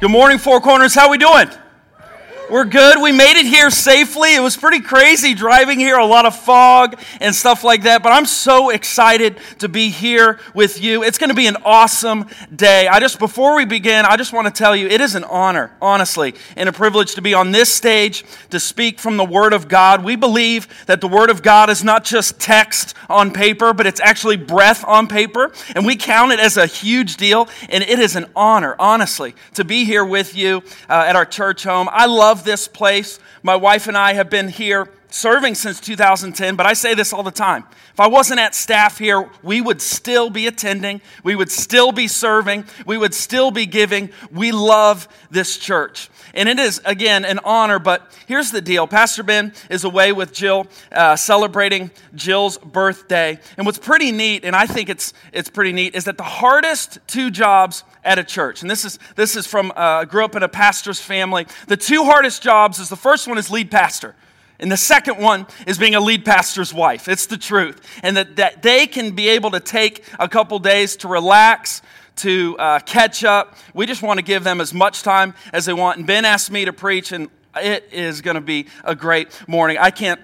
Good morning, Four Corners. How we doing? We're good. We made it here safely. It was pretty crazy driving here, a lot of fog and stuff like that. But I'm so excited to be here with you. It's going to be an awesome day. I just, before we begin, I just want to tell you it is an honor, honestly, and a privilege to be on this stage to speak from the Word of God. We believe that the Word of God is not just text on paper, but it's actually breath on paper. And we count it as a huge deal. And it is an honor, honestly, to be here with you uh, at our church home. I love this place. My wife and I have been here serving since 2010, but I say this all the time. If I wasn't at staff here, we would still be attending, we would still be serving, we would still be giving. We love this church. And it is, again, an honor, but here's the deal Pastor Ben is away with Jill, uh, celebrating Jill's birthday. And what's pretty neat, and I think it's, it's pretty neat, is that the hardest two jobs at a church. And this is, this is from, uh, grew up in a pastor's family. The two hardest jobs is the first one is lead pastor. And the second one is being a lead pastor's wife. It's the truth. And that, that they can be able to take a couple days to relax, to uh, catch up. We just want to give them as much time as they want. And Ben asked me to preach, and it is going to be a great morning. I can't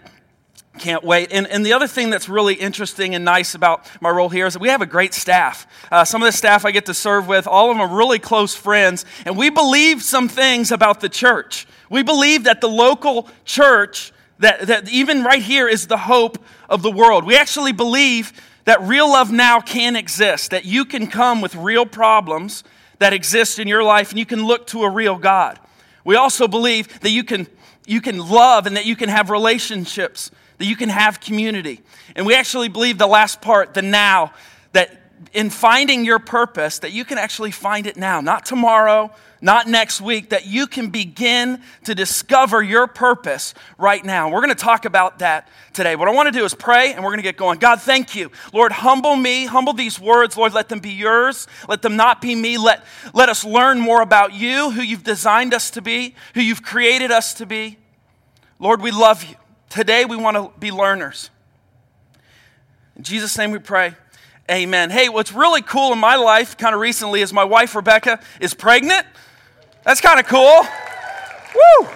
can't wait. And, and the other thing that's really interesting and nice about my role here is that we have a great staff. Uh, some of the staff I get to serve with, all of them are really close friends. And we believe some things about the church. We believe that the local church, that, that even right here, is the hope of the world. We actually believe that real love now can exist, that you can come with real problems that exist in your life and you can look to a real God. We also believe that you can, you can love and that you can have relationships that you can have community. And we actually believe the last part, the now, that in finding your purpose, that you can actually find it now, not tomorrow, not next week, that you can begin to discover your purpose right now. We're going to talk about that today. What I want to do is pray and we're going to get going. God, thank you. Lord, humble me, humble these words. Lord, let them be yours. Let them not be me. Let, let us learn more about you, who you've designed us to be, who you've created us to be. Lord, we love you. Today we want to be learners. In Jesus' name we pray. Amen. Hey, what's really cool in my life kind of recently is my wife Rebecca is pregnant. That's kind of cool. Woo!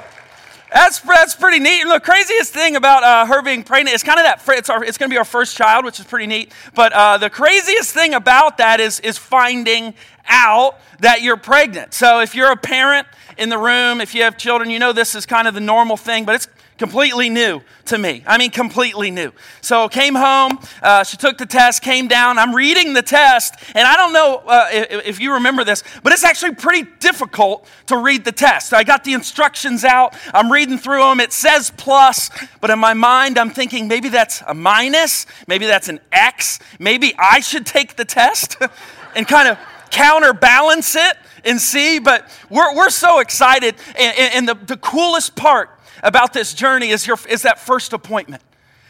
That's, that's pretty neat. And the craziest thing about uh, her being pregnant is kind of that, it's, it's going to be our first child, which is pretty neat. But uh, the craziest thing about that is, is finding out that you're pregnant. So if you're a parent in the room, if you have children, you know this is kind of the normal thing, but it's completely new to me. I mean, completely new. So came home, uh, she took the test, came down. I'm reading the test, and I don't know uh, if, if, you remember this, but it's actually pretty difficult to read the test. I got the instructions out, I'm reading through them. It says plus, but in my mind, I'm thinking maybe that's a minus, maybe that's an X, maybe I should take the test and kind of counterbalance it and see. But we're, we're so excited, and, and the, the coolest part about this journey is, your, is that first appointment.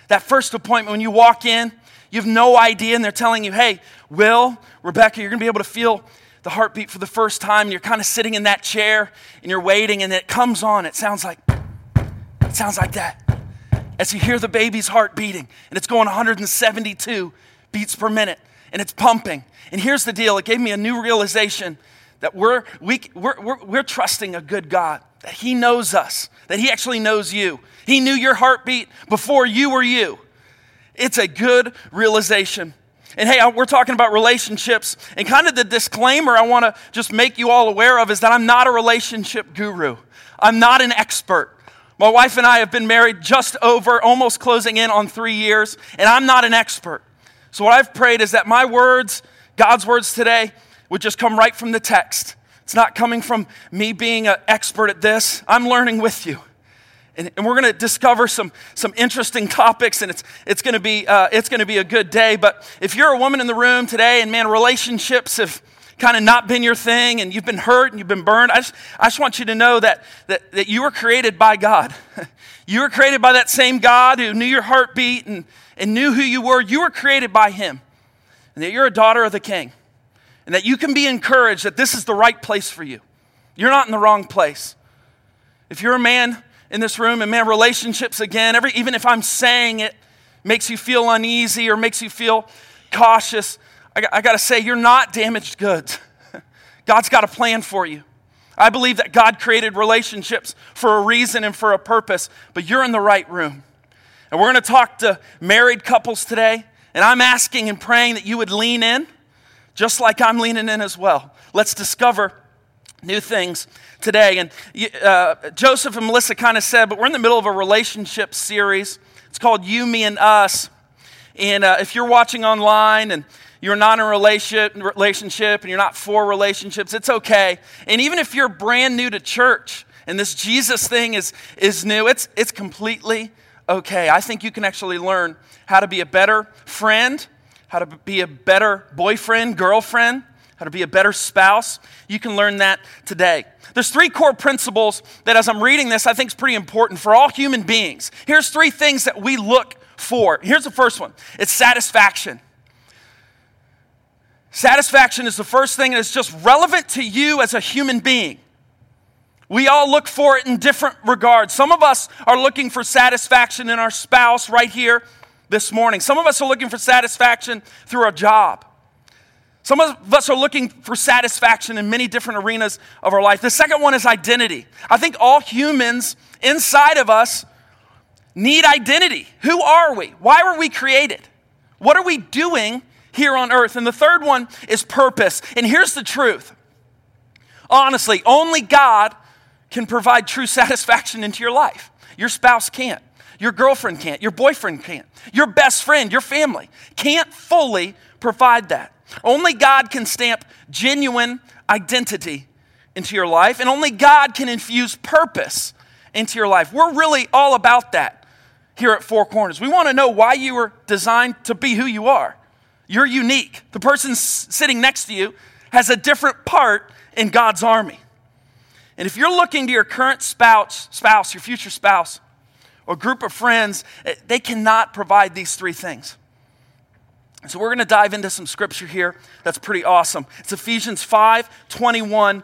That first appointment when you walk in, you have no idea, and they're telling you, hey, Will, Rebecca, you're gonna be able to feel the heartbeat for the first time, and you're kind of sitting in that chair and you're waiting, and it comes on. It sounds like, it sounds like that. As you hear the baby's heart beating, and it's going 172 beats per minute, and it's pumping. And here's the deal it gave me a new realization that we're, we, we're, we're, we're trusting a good God, that He knows us, that He actually knows you. He knew your heartbeat before you were you. It's a good realization. And hey, we're talking about relationships, and kind of the disclaimer I want to just make you all aware of is that I'm not a relationship guru. I'm not an expert. My wife and I have been married just over, almost closing in on three years, and I'm not an expert. So, what I've prayed is that my words, God's words today, would just come right from the text. It's not coming from me being an expert at this. I'm learning with you. And, and we're going to discover some, some interesting topics, and it's, it's going to be uh, it's going to be a good day. But if you're a woman in the room today, and man, relationships have kind of not been your thing, and you've been hurt and you've been burned, I just, I just want you to know that, that, that you were created by God. you were created by that same God who knew your heartbeat and, and knew who you were. You were created by Him, and that you're a daughter of the King and that you can be encouraged that this is the right place for you. You're not in the wrong place. If you're a man in this room, and man, relationships again, every, even if I'm saying it makes you feel uneasy or makes you feel cautious, I, I got to say, you're not damaged goods. God's got a plan for you. I believe that God created relationships for a reason and for a purpose, but you're in the right room. And we're going to talk to married couples today, and I'm asking and praying that you would lean in, just like I'm leaning in as well. Let's discover new things today. And uh, Joseph and Melissa kind of said, but we're in the middle of a relationship series. It's called You, Me, and Us. And uh, if you're watching online and you're not in a relationship and you're not for relationships, it's okay. And even if you're brand new to church and this Jesus thing is, is new, it's, it's completely okay. I think you can actually learn how to be a better friend, how to be a better boyfriend, girlfriend, how to be a better spouse. You can learn that today. There's three core principles that as I'm reading this, I think is pretty important for all human beings. Here's three things that we look for. Here's the first one. It's satisfaction. Satisfaction is the first thing that's just relevant to you as a human being. We all look for it in different regards. Some of us are looking for satisfaction in our spouse right here this morning. Some of us are looking for satisfaction through a job. Some of us are looking for satisfaction in many different arenas of our life. The second one is identity. I think all humans inside of us need identity. Who are we? Why were we created? What are we doing here on earth. And the third one is purpose. And here's the truth honestly, only God can provide true satisfaction into your life. Your spouse can't. Your girlfriend can't. Your boyfriend can't. Your best friend, your family can't fully provide that. Only God can stamp genuine identity into your life, and only God can infuse purpose into your life. We're really all about that here at Four Corners. We want to know why you were designed to be who you are. You're unique. The person sitting next to you has a different part in God's army. And if you're looking to your current spouse, spouse, your future spouse, or group of friends, eh, they cannot provide these three things. So we're going to dive into some scripture here that's pretty awesome. It's Ephesians 5 21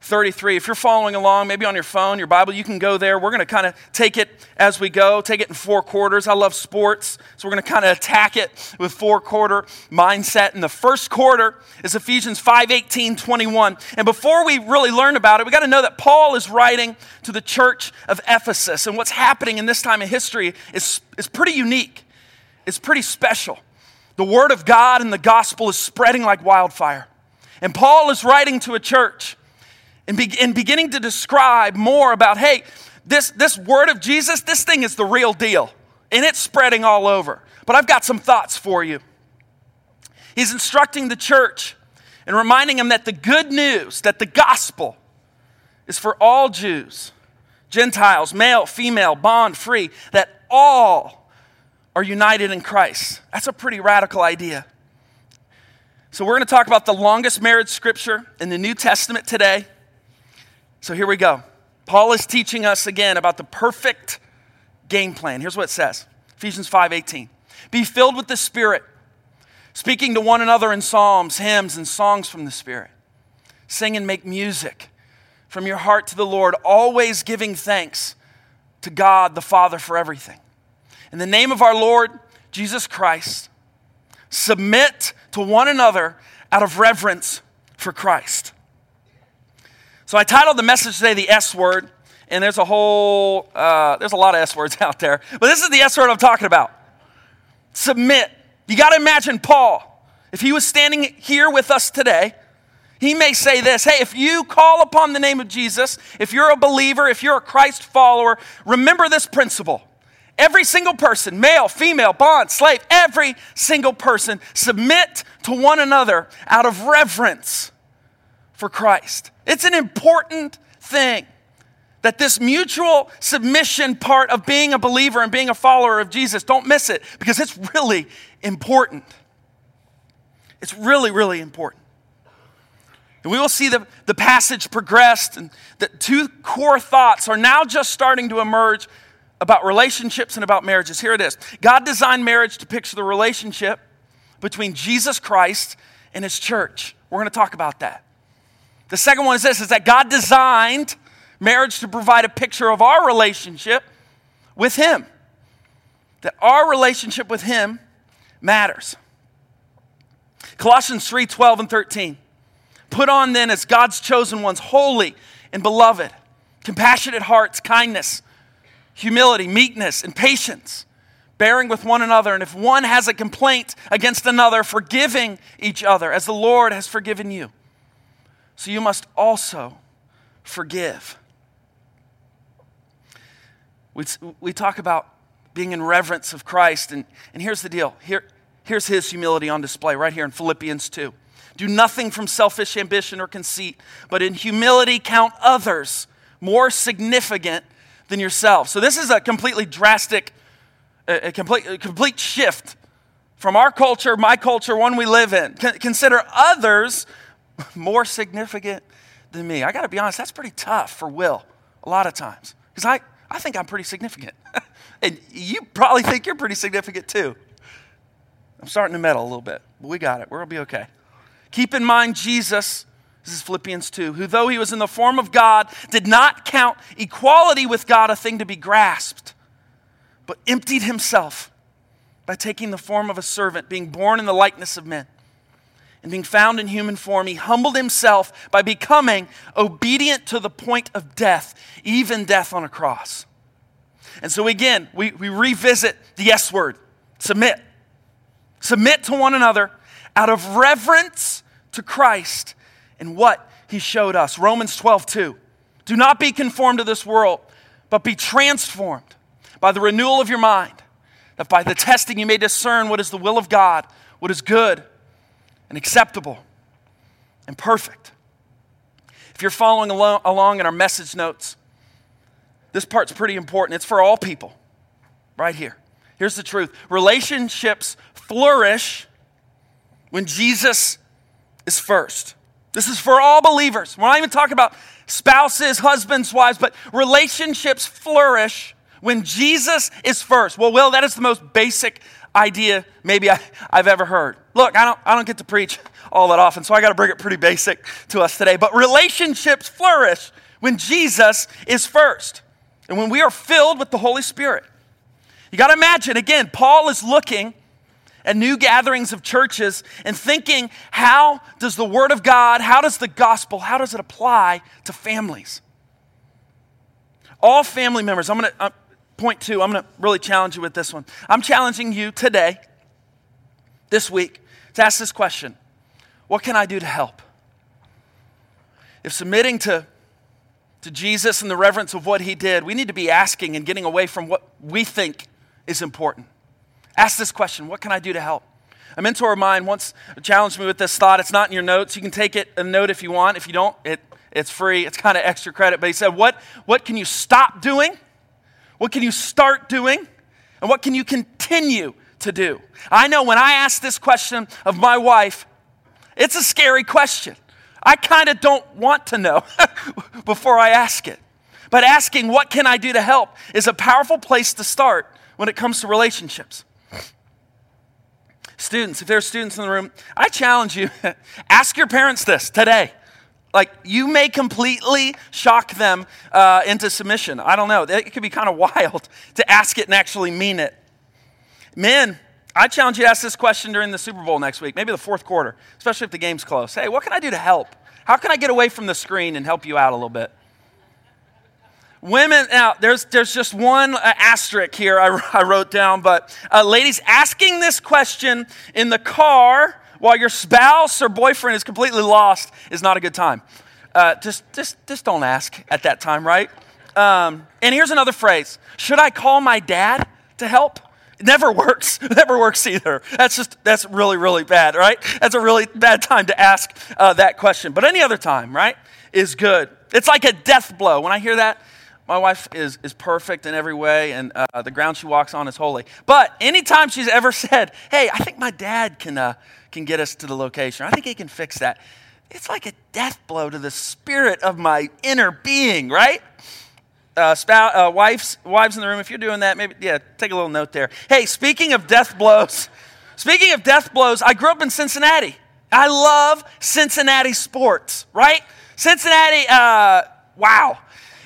33. If you're following along, maybe on your phone, your Bible, you can go there. We're going to kind of take it as we go, take it in four quarters. I love sports, so we're going to kind of attack it with four quarter mindset. And the first quarter is Ephesians 5 18, 21. And before we really learn about it, we got to know that Paul is writing to the church of Ephesus. And what's happening in this time of history is, is pretty unique, it's pretty special. The word of God and the gospel is spreading like wildfire. And Paul is writing to a church and, be, and beginning to describe more about, hey, this, this word of Jesus, this thing is the real deal. And it's spreading all over. But I've got some thoughts for you. He's instructing the church and reminding them that the good news, that the gospel is for all Jews, Gentiles, male, female, bond, free, that all are united in Christ. That's a pretty radical idea. So, we're going to talk about the longest marriage scripture in the New Testament today. So here we go. Paul is teaching us again about the perfect game plan. Here's what it says Ephesians 5:18. Be filled with the Spirit, speaking to one another in psalms, hymns, and songs from the Spirit. Sing and make music from your heart to the Lord, always giving thanks to God the Father for everything. In the name of our Lord Jesus Christ, submit to one another out of reverence for Christ. So I titled the message today the S word, and there's a whole, uh, there's a lot of S words out there, but this is the S word I'm talking about. Submit. You got to imagine Paul, if he was standing here with us today, he may say this Hey, if you call upon the name of Jesus, if you're a believer, if you're a Christ follower, remember this principle. Every single person, male, female, bond, slave, every single person, submit to one another out of reverence for Christ. It's an important thing that this mutual submission part of being a believer and being a follower of Jesus, don't miss it because it's really important. It's really, really important. And we will see the, the passage progressed, and the two core thoughts are now just starting to emerge about relationships and about marriages. Here it is God designed marriage to picture the relationship between Jesus Christ and his church. We're going to talk about that. The second one is this is that God designed marriage to provide a picture of our relationship with Him. That our relationship with Him matters. Colossians 3 12 and 13. Put on then as God's chosen ones, holy and beloved, compassionate hearts, kindness, humility, meekness, and patience, bearing with one another. And if one has a complaint against another, forgiving each other as the Lord has forgiven you. So you must also forgive. We, we talk about being in reverence of Christ, and, and here's the deal. Here, here's his humility on display right here in Philippians 2. Do nothing from selfish ambition or conceit, but in humility count others more significant than yourself. So, this is a completely drastic, a complete, a complete shift from our culture, my culture, one we live in. Consider others more significant than me. I got to be honest, that's pretty tough for Will a lot of times because I, I think I'm pretty significant. and you probably think you're pretty significant too. I'm starting to meddle a little bit, but we got it. To be okay. Keep in mind Jesus, this is Philippians 2, who though he was in the form of God, did not count equality with God a thing to be grasped, but emptied himself by taking the form of a servant, being born in the likeness of men. And being found in human form, he humbled himself by becoming obedient to the point of death, even death on a cross. And so, again, we, we revisit the S word submit. Submit to one another out of reverence to Christ and what he showed us. Romans 12, 2. Do not be conformed to this world, but be transformed by the renewal of your mind, that by the testing you may discern what is the will of God, what is good and acceptable and perfect. If you're following along in our message notes, this part's pretty important. It's for all people, right here. Here's the truth relationships flourish when Jesus is first. This is for all believers. We're not even talking about spouses, husbands, wives, but relationships flourish when Jesus is first. Well, Will, that is the most basic idea maybe I, have ever heard. Look, I don't, I don't get to preach all that often, so I got to bring it pretty basic to us today. But relationships flourish when Jesus is first and when we are filled with the Holy Spirit. You got to imagine, again, Paul is looking at new gatherings of churches and thinking, how does the Word of God, how does the gospel, how does it apply to families? All family members, I'm going to, point two, I'm going to really challenge you with this one. I'm challenging you today, this week, to ask this question What can I do to help? If submitting to to Jesus and the reverence of what he did, we need to be asking and getting away from what we think is important. Ask this question What can I do to help? A mentor of mine once challenged me with this thought. It's not in your notes. You can take it a note if you want. If you don't, it, it's free. It's kind of extra credit. But he said, what, what can you stop doing? What can you start doing? And what can you continue to do? I know when I ask this question of my wife, it's a scary question. I kind of don't want to know before I ask it. But asking, what can I do to help, is a powerful place to start when it comes to relationships. Students, if there are students in the room, I challenge you ask your parents this today. Like, you may completely shock them uh, into submission. I don't know. It could be kind of wild to ask it and actually mean it. Men, I challenge you to ask this question during the Super Bowl next week, maybe the fourth quarter, especially if the game's close. Hey, what can I do to help? How can I get away from the screen and help you out a little bit? Women, now there's, there's just one uh, asterisk here I, I wrote down, but uh, ladies, asking this question in the car while your spouse or boyfriend is completely lost is not a good time. Uh, just, just, just don't ask at that time, right? Um, and here's another phrase Should I call my dad to help? It never works. It never works either. That's just, that's really, really bad, right? That's a really bad time to ask uh, that question. But any other time, right, is good. It's like a death blow. When I hear that, my wife is, is perfect in every way, and uh, the ground she walks on is holy. But anytime she's ever said, hey, I think my dad can, uh, can get us to the location, I think he can fix that, it's like a death blow to the spirit of my inner being, right? Uh, spouse, uh, wives, wives in the room, if you're doing that, maybe, yeah, take a little note there. Hey, speaking of death blows, speaking of death blows, I grew up in Cincinnati. I love Cincinnati sports, right? Cincinnati, uh, wow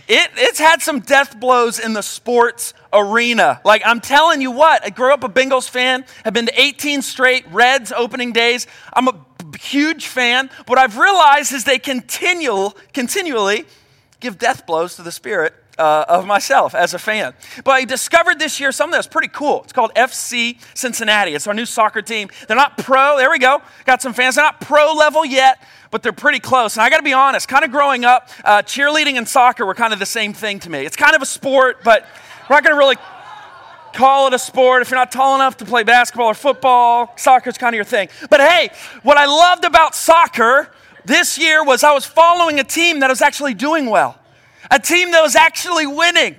it, it's had some death blows in the sports arena. Like, I'm telling you what, I grew up a Bengals fan, have been to 18 straight Reds opening days. I'm a huge fan. What I've realized is they continual, continually give death blows to the spirit uh, of myself as a fan. But I discovered this year something that's pretty cool. It's called FC Cincinnati. It's our new soccer team. They're not pro, there we go. Got some fans. They're not pro level yet, but they're pretty close. And I got to be honest, kind of growing up, uh, cheerleading and soccer were kind of the same thing to me. It's kind of a sport, but we're not to really call it a sport if you're not tall enough to play basketball or football. Soccer's kind of your thing. But hey, what I loved about soccer this year was I was following a team that was actually doing well a team that was actually winning.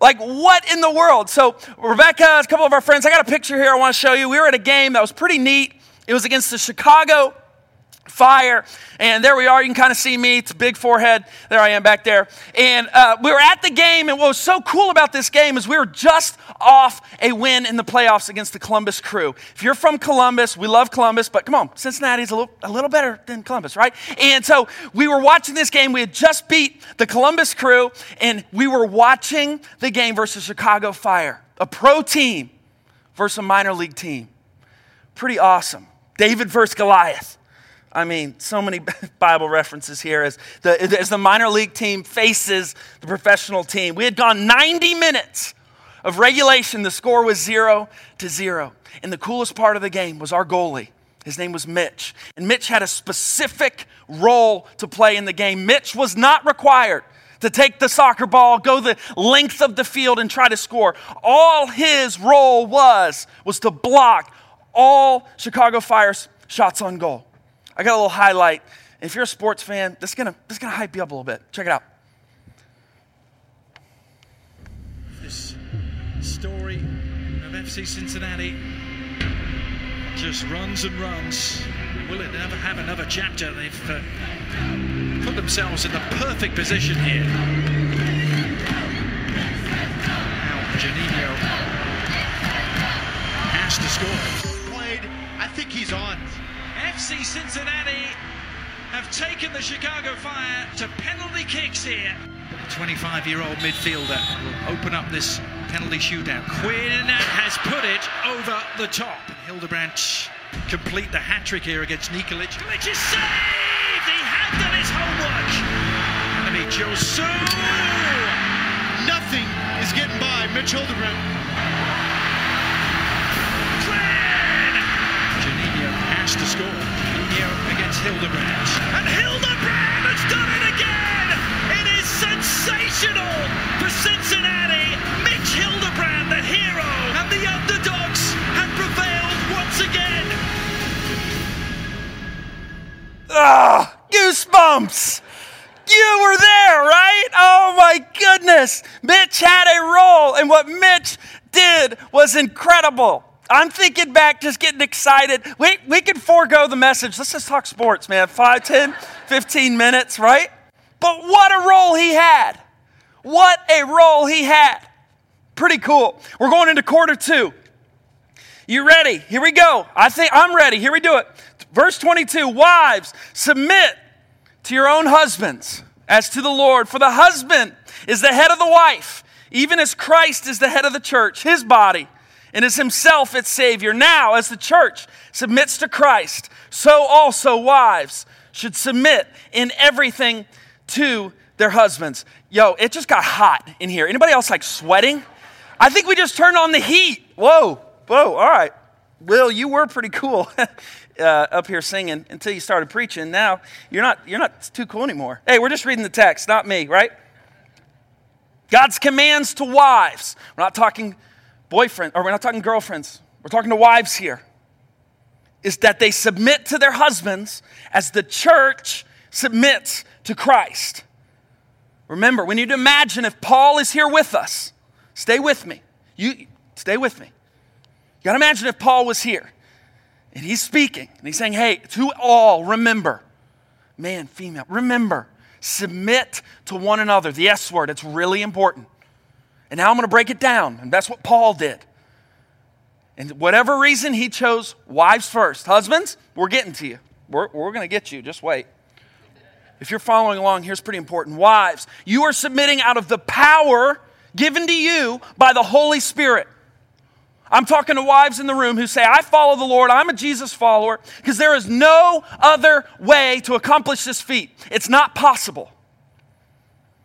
Like, what in the world? So, Rebecca, a couple of our friends, I got a picture here I want to show you. We were at a game that was pretty neat. It was against the Chicago fire. And there we are. You can kind of see me. It's a big forehead. There I am back there. And uh, we were at the game. And what was so cool about this game is we were just off a win in the playoffs against the Columbus Crew. If you're from Columbus, we love Columbus, but come on, Cincinnati's a little, a little better than Columbus, right? And so we were watching this game. We had just beat the Columbus Crew, and we were watching the game versus Chicago Fire, a pro team versus a minor league team. Pretty awesome. David versus Goliath. I mean, so many Bible references here as the, as the minor league team faces the professional team. We had gone 90 minutes of regulation. The score was zero to zero. And the coolest part of the game was our goalie. His name was Mitch. And Mitch had a specific role to play in the game. Mitch was not required to take the soccer ball, go the length of the field, and try to score. All his role was was to block all Chicago Fire's shots on goal. I got a little highlight. If you're a sports fan, this is gonna this is gonna hype you up a little bit. Check it out. This story of FC Cincinnati just runs and runs. Will it ever have another chapter? They've uh, put themselves in the perfect position here. Now Juninho has to score. Played, I think he's on. FC Cincinnati have taken the Chicago Fire to penalty kicks here. 25 year old midfielder will open up this penalty shootout. Quinn has put it over the top. Hildebrandt complete the hat trick here against Nikolic. Nikolic is saved! He had done his homework. Enemy Josu. Nothing is getting by Mitch Hildebrandt. Has to score. Juninho against Hildebrandt. And Hildebrandt has done it again! It is sensational for Cincinnati. Mitch Hildebrandt, the hero, and the underdogs have prevailed once again. Ah, goosebumps. You were there, right? Oh my goodness. Mitch had a role, and what Mitch did was incredible. I'm thinking back, just getting excited. We, we could forego the message. Let's just talk sports, man. 5, 10, 15 minutes, right? But what a role he had. What a role he had. Pretty cool. We're going into quarter two. You ready? Here we go. I think I'm ready. Here we do it. Verse 22 Wives, submit to your own husbands as to the Lord, for the husband is the head of the wife, even as Christ is the head of the church, his body, and is himself its Savior. Now, as the church submits to Christ, so also wives should submit in everything to their husbands. Yo, it just got hot in here. Anybody else like sweating? I think we just turned on the heat. Whoa, whoa, all right. Will, you were pretty cool uh, up here singing until you started preaching. Now you're not, you're not too cool anymore. Hey, we're just reading the text, not me, right? God's commands to wives. We're not talking boyfriend, or we're not talking girlfriends. We're talking to wives here. Is that they submit to their husbands as the church submits to Christ. Remember, we need to imagine if Paul is here with us. Stay with me. You stay with me. You got to imagine if Paul was here and he's speaking and he's saying, Hey, to all, remember, man, female, remember, submit to one another. The S word, it's really important. And now I'm going to break it down. And that's what Paul did. And whatever reason, he chose wives first. Husbands, we're getting to you. We're, we're going to get you. Just wait. If you're following along, here's pretty important. Wives, you are submitting out of the power given to you by the Holy Spirit. I'm talking to wives in the room who say, I follow the Lord, I'm a Jesus follower, because there is no other way to accomplish this feat. It's not possible.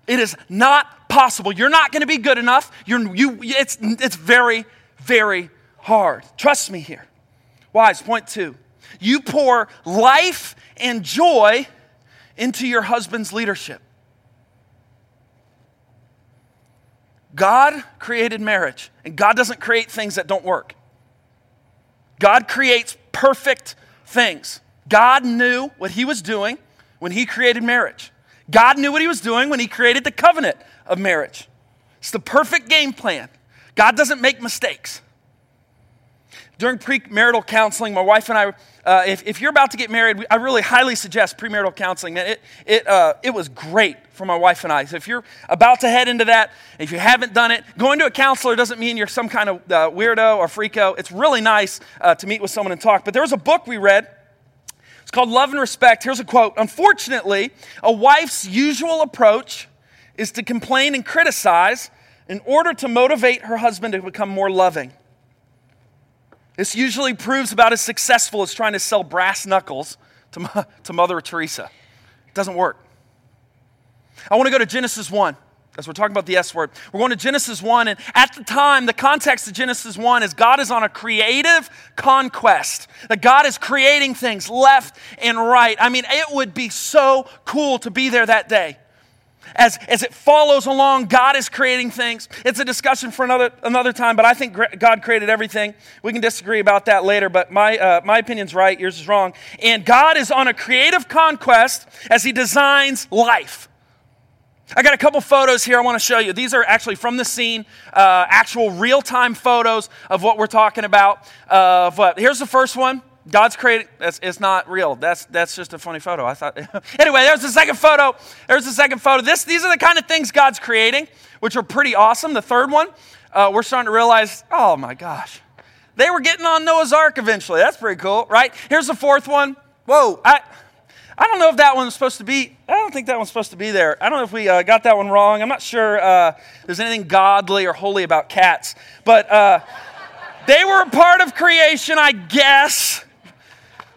It is not possible. You're not going to be good enough. You're, you, it's, it's very, very hard. Trust me here. Wise, point two. You pour life and joy into your husband's leadership. God created marriage, and God doesn't create things that don't work. God creates perfect things. God knew what He was doing when He created marriage. God knew what He was doing when He created the covenant of marriage. It's the perfect game plan. God doesn't make mistakes. During premarital counseling, my wife and I, uh, if, if, you're about to get married, I really highly suggest premarital counseling. Man, it, it, uh, it was great for my wife and I. So if you're about to head into that, if you haven't done it, going to a counselor doesn't mean you're some kind of uh, weirdo or freako. It's really nice uh, to meet with someone and talk. But there was a book we read. It's called Love and Respect. Here's a quote Unfortunately, a wife's usual approach is to complain and criticize in order to motivate her husband to become more loving. This usually proves about as successful as trying to sell brass knuckles to, to Mother Teresa. It doesn't work. I want to go to Genesis 1 as we're talking about the S word. We're going to Genesis 1, and at the time, the context of Genesis 1 is God is on a creative conquest. That God is creating things left and right. I mean, it would be so cool to be there that day as, as it follows along, God is creating things. It's a discussion for another, another time, but I think God created everything. We can disagree about that later, but my, uh, my opinion's right, yours is wrong. And God is on a creative conquest as He designs life. I got a couple photos here I want to show you. These are actually from the scene, uh, actual real time photos of what we're talking about. Uh, but here's the first one. God's created, it's, it's, not real. That's, that's just a funny photo. I thought, anyway, there's the second photo. There's the second photo. This, these are the kind of things God's creating, which are pretty awesome. The third one, uh, we're starting to realize, oh my gosh, they were getting on Noah's Ark eventually. That's pretty cool, right? Here's the fourth one. Whoa, I, I don't know if that one's supposed to be, I don't think that one's supposed to be there. I don't know if we uh, got that one wrong. I'm not sure uh, there's anything godly or holy about cats, but uh, they were a part of creation, I guess.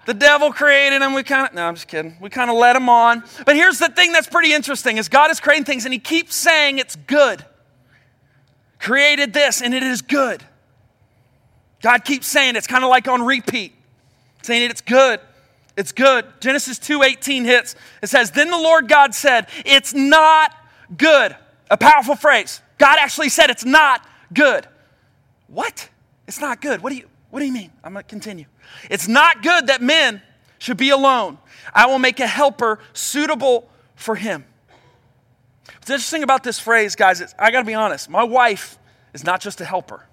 The devil created them. We kind of, no, I'm just kidding. We kind of let them on. But here's the thing that's pretty interesting is God is creating things and he keeps saying it's good. Created this and it is good. God keeps saying it's kind of like on repeat, saying it's good. It's good. Genesis 2:18 hits. It says, "Then the Lord God said, it's not good." A powerful phrase. God actually said it's not good. What? It's not good. What do you what do you mean? I'm going to continue. It's not good that men should be alone. I will make a helper suitable for him. What's interesting about this phrase, guys, is I got to be honest. My wife is not just a helper.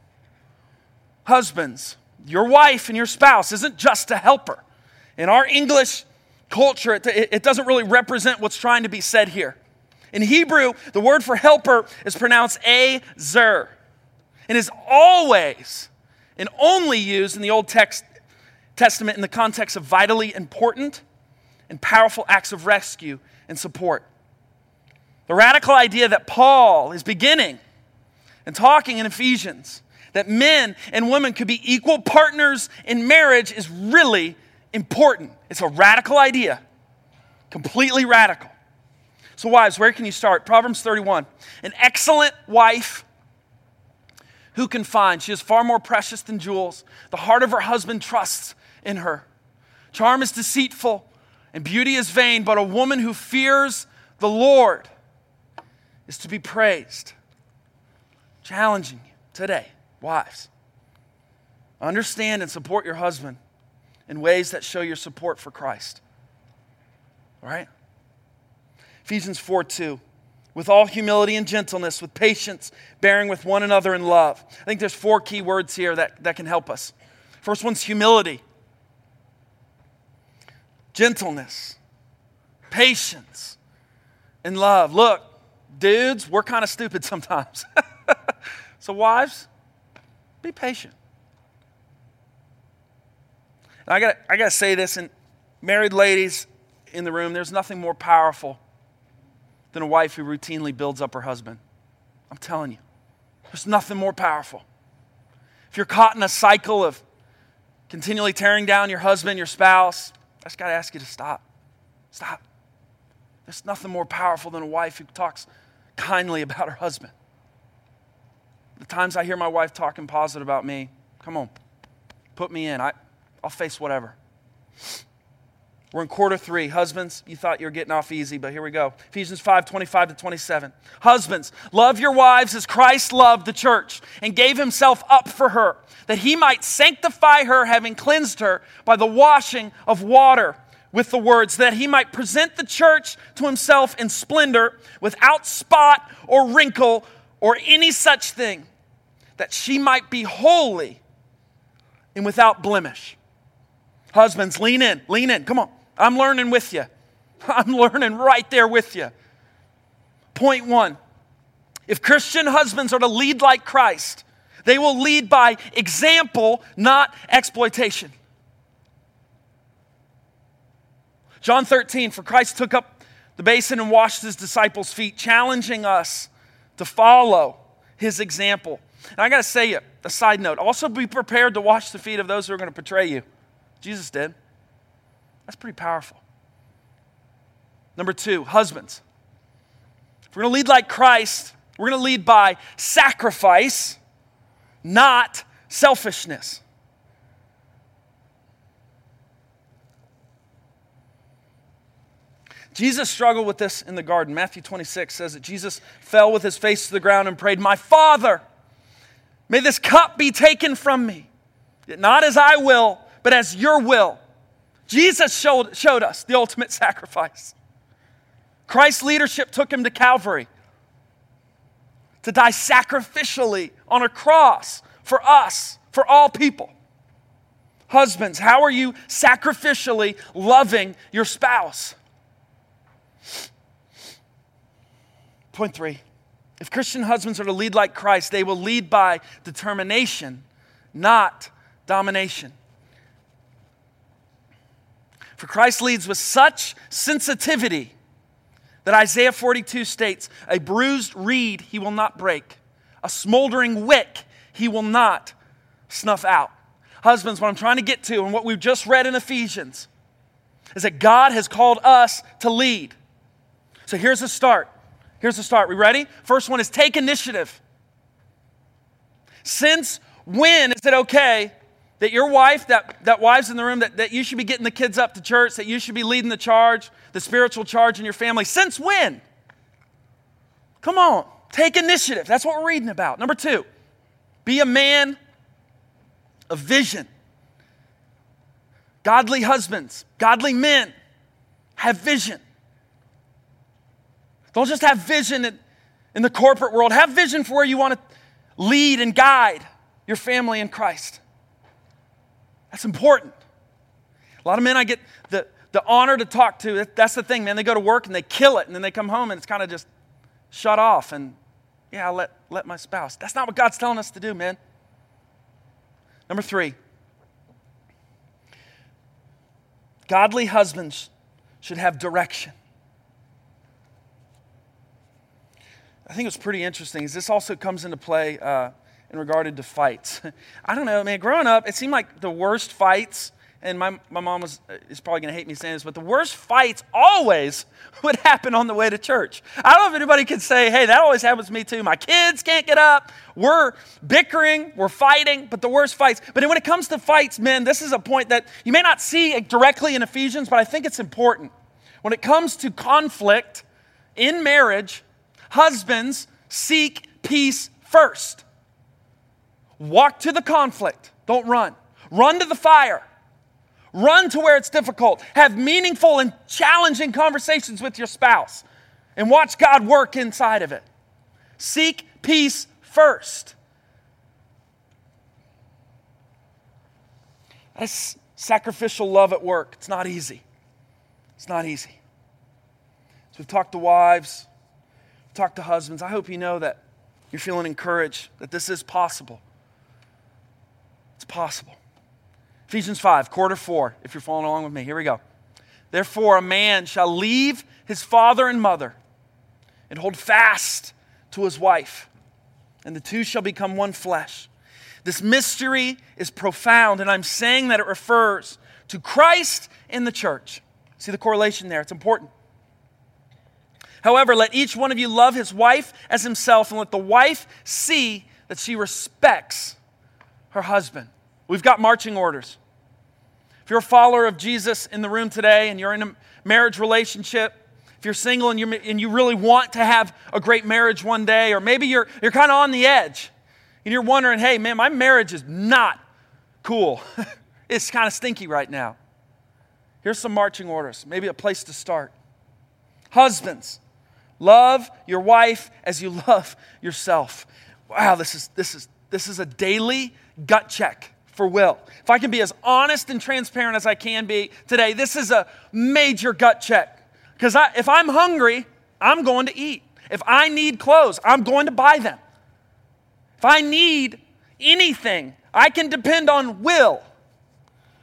Husbands, your wife and your spouse isn't just a helper. In our English culture, it, it doesn't really represent what's trying to be said here. In Hebrew, the word for helper is pronounced ezer, and is always and only used in the Old text, Testament in the context of vitally important and powerful acts of rescue and support. The radical idea that Paul is beginning and talking in Ephesians that men and women could be equal partners in marriage is really important. It's a radical idea, completely radical. So, wives, where can you start? Proverbs 31. An excellent wife who can find? She is far more precious than jewels. The heart of her husband trusts in her. Charm is deceitful and beauty is vain, but a woman who fears the Lord is to be praised. Challenging you today, wives. Understand and support your husband in ways that show your support for Christ. All right? Ephesians 4 2 with all humility and gentleness, with patience, bearing with one another in love. I think there's four key words here that, that can help us. First one's humility, gentleness, patience, and love. Look, dudes, we're kind of stupid sometimes. so, wives, be patient. I got I got to say this, and married ladies in the room, there's nothing more powerful than a wife who routinely builds up her husband. I'm telling you, there's nothing more powerful. if you're caught in a cycle of continually tearing down your husband, your spouse, I just got to ask you to stop. Stop. There's nothing more powerful than a wife who talks kindly about her husband. The times I hear my wife talking positive about me, come on, put me in. I, I'll face whatever. We're in quarter three. Husbands, you thought you were getting off easy, but here we go. Ephesians 5 25 to 27. Husbands, love your wives as Christ loved the church and gave himself up for her, that he might sanctify her, having cleansed her by the washing of water with the words, that he might present the church to himself in splendor, without spot or wrinkle or any such thing, that she might be holy and without blemish. Husbands, lean in, lean in, come on. I'm learning with you. I'm learning right there with you. Point one if Christian husbands are to lead like Christ, they will lead by example, not exploitation. John 13, for Christ took up the basin and washed his disciples' feet, challenging us to follow his example. And I got to say, a side note also be prepared to wash the feet of those who are going to betray you. Jesus did. That's pretty powerful. Number two, husbands. If we're going to lead like Christ, we're going to lead by sacrifice, not selfishness. Jesus struggled with this in the garden. Matthew 26 says that Jesus fell with his face to the ground and prayed, My Father, may this cup be taken from me, yet not as I will, but as your will. Jesus showed, showed us the ultimate sacrifice. Christ's leadership took him to Calvary to die sacrificially on a cross for us, for all people. Husbands, how are you sacrificially loving your spouse? Point three if Christian husbands are to lead like Christ, they will lead by determination, not domination. For Christ leads with such sensitivity that Isaiah 42 states, A bruised reed he will not break, a smoldering wick he will not snuff out. Husbands, what I'm trying to get to, and what we've just read in Ephesians, is that God has called us to lead. So here's the start Here's the start. We ready? First one is take initiative. Since when is it okay that your wife, that, that wives in the room, that, that you should be getting the kids up to church, that you should be leading the charge, the spiritual charge in your family? Since when? Come on, take initiative. That's what we're reading about. Number two, be a man of vision. Godly husbands, godly men have vision. Don't just have vision in, in the corporate world, have vision for where you want to lead and guide your family in Christ. That's important. A lot of men I get the, the honor to talk to, that's the thing, man. They go to work and they kill it, and then they come home and it's kind of just shut off. And yeah, I'll let, let my spouse. That's not what God's telling us to do, man. Number three godly husbands should have direction. I think it's pretty interesting is this also comes into play uh, in regard to fights. I don't know, man. Growing up, it seemed like the worst fights, and my, my mom was, uh, is probably going to hate me saying this, but the worst fights always would happen on the way to church. I don't know if anybody could say, hey, that always happens to me too. My kids can't get up. We're bickering, we're fighting, but the worst fights. But when it comes to fights, men, this is a point that you may not see directly in Ephesians, but I think it's important. When it comes to conflict in marriage, Husbands, seek peace first. Walk to the conflict, don't run. Run to the fire. Run to where it's difficult. Have meaningful and challenging conversations with your spouse and watch God work inside of it. Seek peace first. That's sacrificial love at work. It's not easy. It's not easy. So we've talked to wives, talked to husbands, I hope you know that you're feeling encouraged that this is possible. It's possible. Ephesians 5, quarter 4, if you're following along with me. Here we go. Therefore, a man shall leave his father and mother and hold fast to his wife, and the two shall become one flesh. This mystery is profound, and I'm saying that it refers to Christ in the church. See the correlation there, it's important. However, let each one of you love his wife as himself, and let the wife see that she respects her husband. We've got marching orders. If you're a follower of Jesus in the room today and you're in a marriage relationship, if you're single and, you and you really want to have a great marriage one day, or maybe you're, you're kind of on the edge and you're wondering, hey, man, my marriage is not cool. it's kind of stinky right now. Here's some marching orders, maybe a place to start. Husbands, love your wife as you love yourself. Wow, this is, this is, this is a daily gut check for Will. If I can be as honest and transparent as I can be today, this is a major gut check. Because if I'm hungry, I'm going to eat. If I need clothes, I'm going to buy them. If I need anything, I can depend on Will.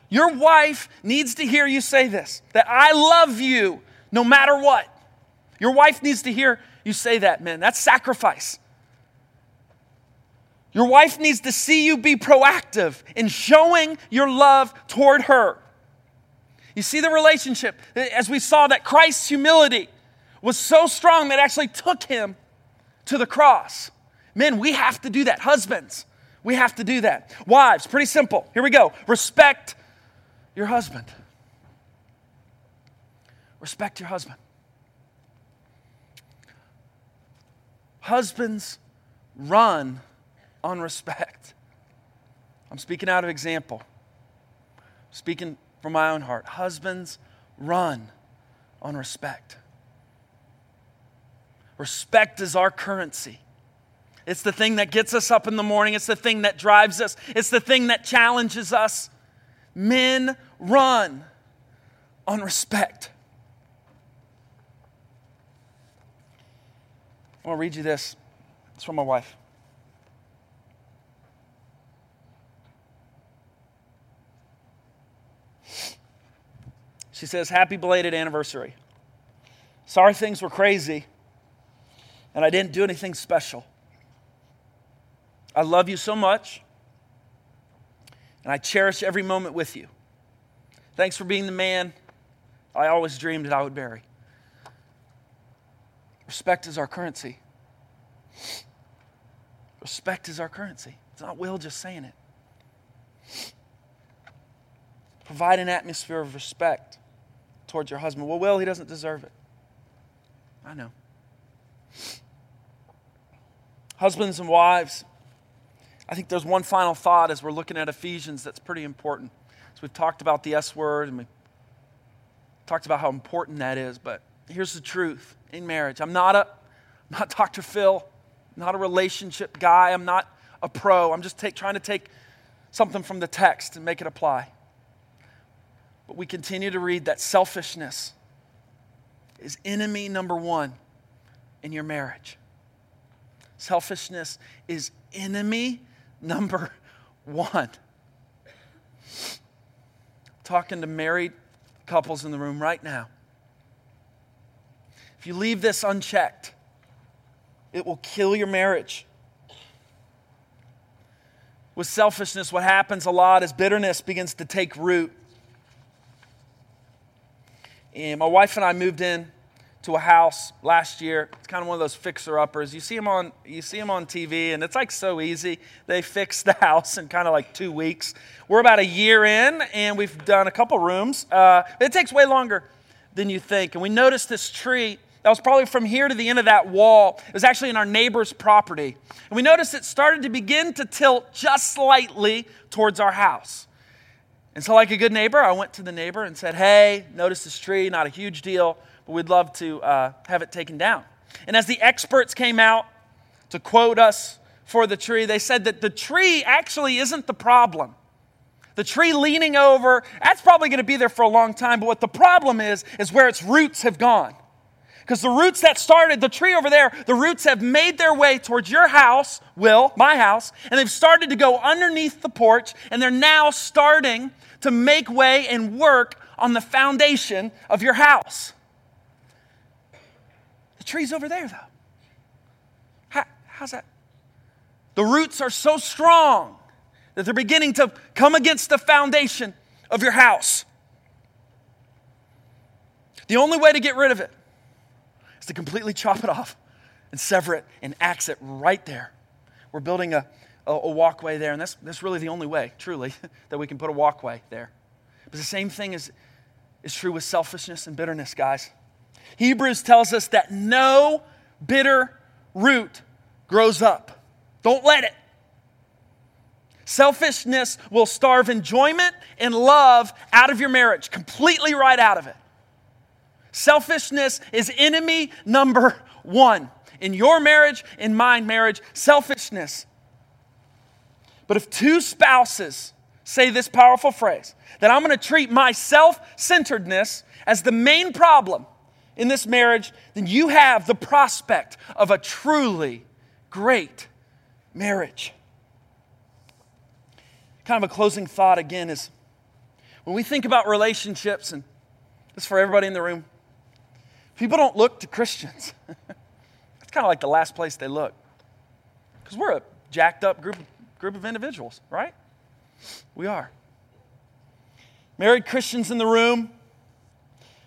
Your wife needs to hear you say this that I love you no matter what. Your wife needs to hear you say that, man. That's sacrifice. Your wife needs to see you be proactive in showing your love toward her. You see the relationship, as we saw that Christ's humility was so strong that actually took him to the cross. Men, we have to do that. Husbands, we have to do that. Wives, pretty simple. Here we go. Respect your husband. Respect your husband. Husbands run on respect. I'm speaking out of example, speaking from my own heart. Husbands, run on respect. Respect is our currency. It's the thing that gets us up in the morning. It's the thing that drives us. It's the thing that challenges us. Men run on respect. I want to read you this. It's from my wife. She says, Happy belated anniversary. Sorry things were crazy and I didn't do anything special. I love you so much and I cherish every moment with you. Thanks for being the man I always dreamed that I would marry. Respect is our currency. Respect is our currency. It's not Will just saying it. Provide an atmosphere of respect towards your husband. Well, Will, he doesn't deserve it. I know. Husbands and wives, I think there's one final thought as we're looking at Ephesians that's pretty important. So we've talked about the S word and we talked about how important that is, but here's the truth in marriage. I'm not a I'm not Dr. Phil, I'm not a relationship guy, I'm not a pro. I'm just take, trying to take something from the text and make it apply. But we continue to read that selfishness is enemy number one in your marriage. Selfishness is enemy number one. Talking to married couples in the room right now. If you leave this unchecked, it will kill your marriage. With selfishness, what happens a lot is bitterness begins to take root. And my wife and I moved in to a house last year. It's kind of one of those fixer uppers. You see them on you see them on TV, and it's like so easy. They fix the house in kind of like two weeks. We're about a year in, and we've done a couple rooms. Uh, it takes way longer than you think. And we noticed this tree that was probably from here to the end of that wall. It was actually in our neighbor's property. And we noticed it started to begin to tilt just slightly towards our house. And so, like a good neighbor, I went to the neighbor and said, Hey, notice this tree, not a huge deal, but we'd love to uh, have it taken down. And as the experts came out to quote us for the tree, they said that the tree actually isn't the problem. The tree leaning over, that's probably going to be there for a long time, but what the problem is, is where its roots have gone. Because the roots that started, the tree over there, the roots have made their way towards your house, Will, my house, and they've started to go underneath the porch, and they're now starting to make way and work on the foundation of your house. The tree's over there, though. How, how's that? The roots are so strong that they're beginning to come against the foundation of your house. The only way to get rid of it is to completely chop it off and sever it and axe it right there. We're building a, a, a, walkway there, and that's, that's really the only way, truly, that we can put a walkway there. But the same thing is, is true with selfishness and bitterness, guys. Hebrews tells us that no bitter root grows up. Don't let it. Selfishness will starve enjoyment and love out of your marriage, completely right out of it. Selfishness is enemy number one. In your marriage, in my marriage, selfishness. But if two spouses say this powerful phrase, that I'm going to treat my self centeredness as the main problem in this marriage, then you have the prospect of a truly great marriage. Kind of a closing thought again is when we think about relationships, and this is for everybody in the room, people don't look to Christians. It's kind of like the last place they look. Because we're a jacked up group, group of individuals, right? We are. Married Christians in the room,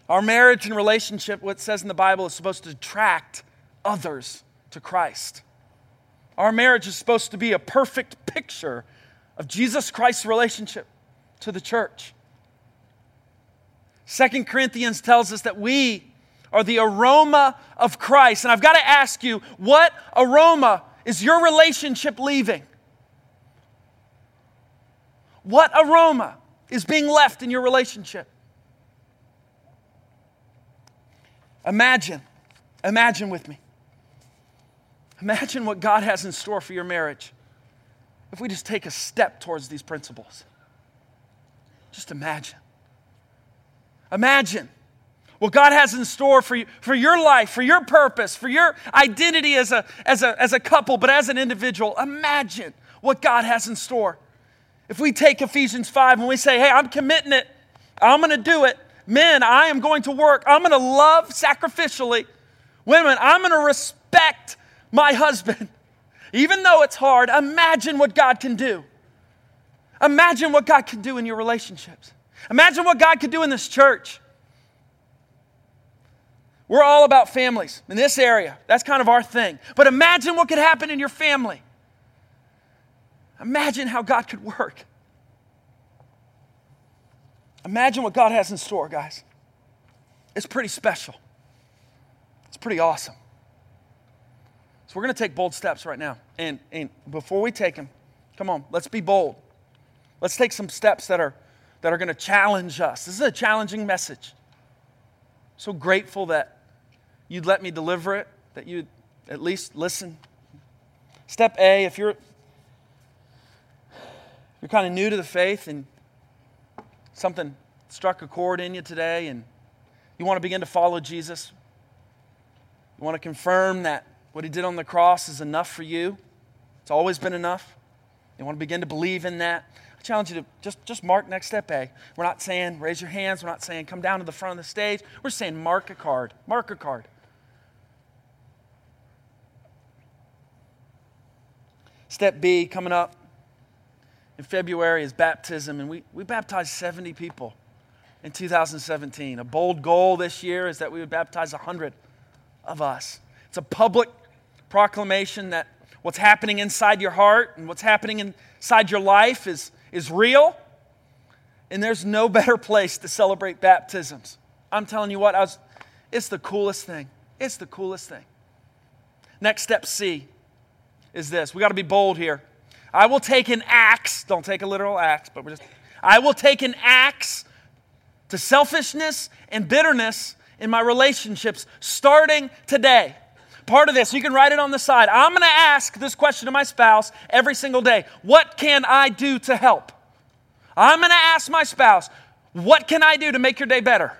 our marriage and relationship, what says in the Bible, is supposed to attract others to Christ. Our marriage is supposed to be a perfect picture of Jesus Christ's relationship to the church. Second Corinthians tells us that we are the aroma of Christ. And I've got to ask you, what aroma is your relationship leaving? What aroma is being left in your relationship? Imagine, imagine with me. Imagine what God has in store for your marriage if we just take a step towards these principles. Just imagine. Imagine what God has in store for you, for your life, for your purpose, for your identity as a, as, a, as a couple, but as an individual. Imagine what God has in store. If we take Ephesians 5 and we say, hey, I'm committing it, I'm going to do it. Men, I am going to work. I'm going to love sacrificially. Women, I'm going to respect my husband. Even though it's hard, imagine what God can do. Imagine what God can do in your relationships. Imagine what God could do in this church. We're all about families in this area. That's kind of our thing. But imagine what could happen in your family. Imagine how God could work. Imagine what God has in store, guys. It's pretty special. It's pretty awesome. So we're going to take bold steps right now. And, and before we take them, come on, let's be bold. Let's take some steps that are, that are going to challenge us. This is a challenging message. So grateful that you'd let me deliver it, that you'd at least listen. Step A, if you're you're kind of new to the faith and something struck a chord in you today and you want to begin to follow Jesus, you want to confirm that what he did on the cross is enough for you. It's always been enough. You want to begin to believe in that. I challenge you to just, just mark next step A. We're not saying raise your hands. We're not saying come down to the front of the stage. We're saying mark a card. Mark a card. Step B coming up in February is baptism, and we, we baptized 70 people in 2017. A bold goal this year is that we would baptize 100 of us. It's a public proclamation that what's happening inside your heart and what's happening inside your life is, is real, and there's no better place to celebrate baptisms. I'm telling you what, I was, it's the coolest thing. It's the coolest thing. Next step C is this. We got to be bold here. I will take an axe, don't take a literal axe, but we're just, I will take an axe to selfishness and bitterness in my relationships starting today. Part of this, you can write it on the side. I'm going to ask this question to my spouse every single day What can I do to help? I'm going to ask my spouse, What can I do to make your day better?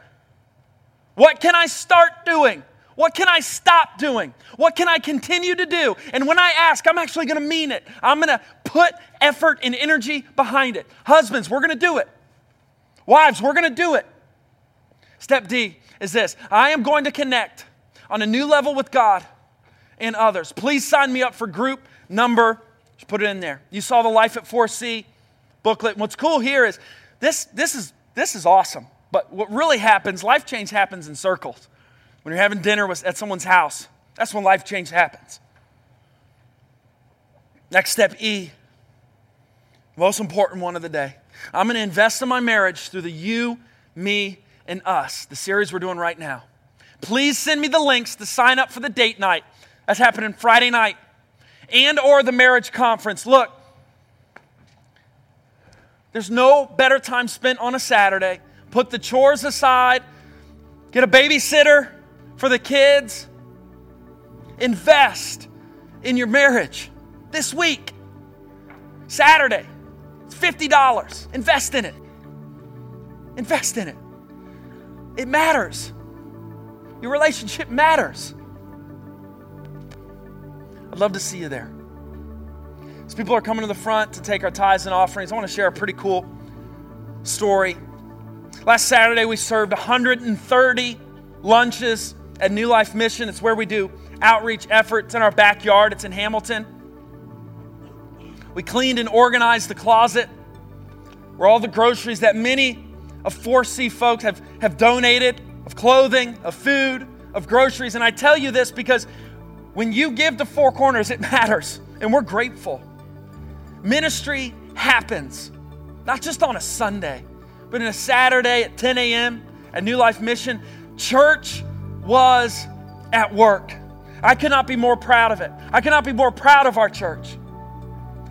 What can I start doing what can I stop doing? What can I continue to do? And when I ask, I'm actually going to mean it. I'm going to put effort and energy behind it. Husbands, we're going to do it. Wives, we're going to do it. Step D is this I am going to connect on a new level with God and others. Please sign me up for group number, just put it in there. You saw the Life at 4C booklet. And what's cool here is this, this, is, this is awesome. But what really happens, life change happens in circles. When you're having dinner with, at someone's house, that's when life change happens. Next step E, most important one of the day. I'm going to invest in my marriage through the you, me, and us, the series we're doing right now. Please send me the links to sign up for the date night. That's happening Friday night. And or the marriage conference. Look, there's no better time spent on a Saturday. Put the chores aside, get a babysitter for the kids. Invest in your marriage this week. Saturday. It's $50. Invest in it. Invest in it. It matters. Your relationship matters. I'd love to see you there. As people are coming to the front to take our tithes and offerings, I want to share a pretty cool story. Last Saturday, we served 130 lunches at New Life Mission. It's where we do outreach efforts in our backyard. It's in Hamilton. We cleaned and organized the closet where all the groceries that many of 4C folks have, have donated of clothing, of food, of groceries. And I tell you this because when you give to Four Corners, it matters, and we're grateful. Ministry happens, not just on a Sunday, but in a Saturday at 10 a.m. at New Life Mission. Church was at work. I could not be more proud of it. I cannot be more proud of our church.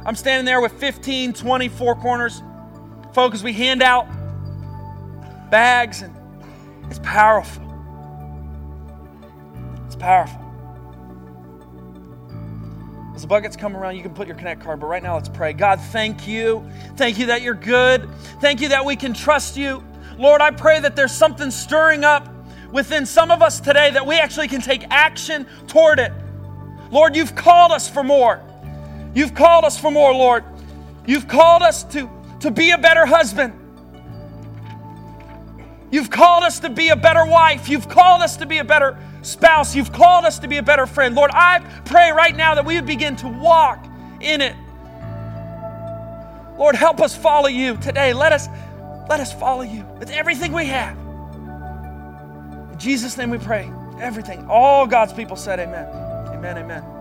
I'm standing there with 15, 20 Four Corners Folks, we hand out bags and it's powerful. It's powerful. As the buckets come around, you can put your Connect card, but right now let's pray. God, thank you. Thank you that you're good. Thank you that we can trust you. Lord, I pray that there's something stirring up within some of us today that we actually can take action toward it. Lord, you've called us for more. You've called us for more, Lord. You've called us to, to be a better husband. You've called us to be a better wife. You've called us to be a better spouse. You've called us to be a better friend. Lord, I pray right now that we would begin to walk in it. Lord, help us follow you today. Let us let us follow you with everything we have. In Jesus' name we pray. Everything. All God's people said amen. Amen. Amen.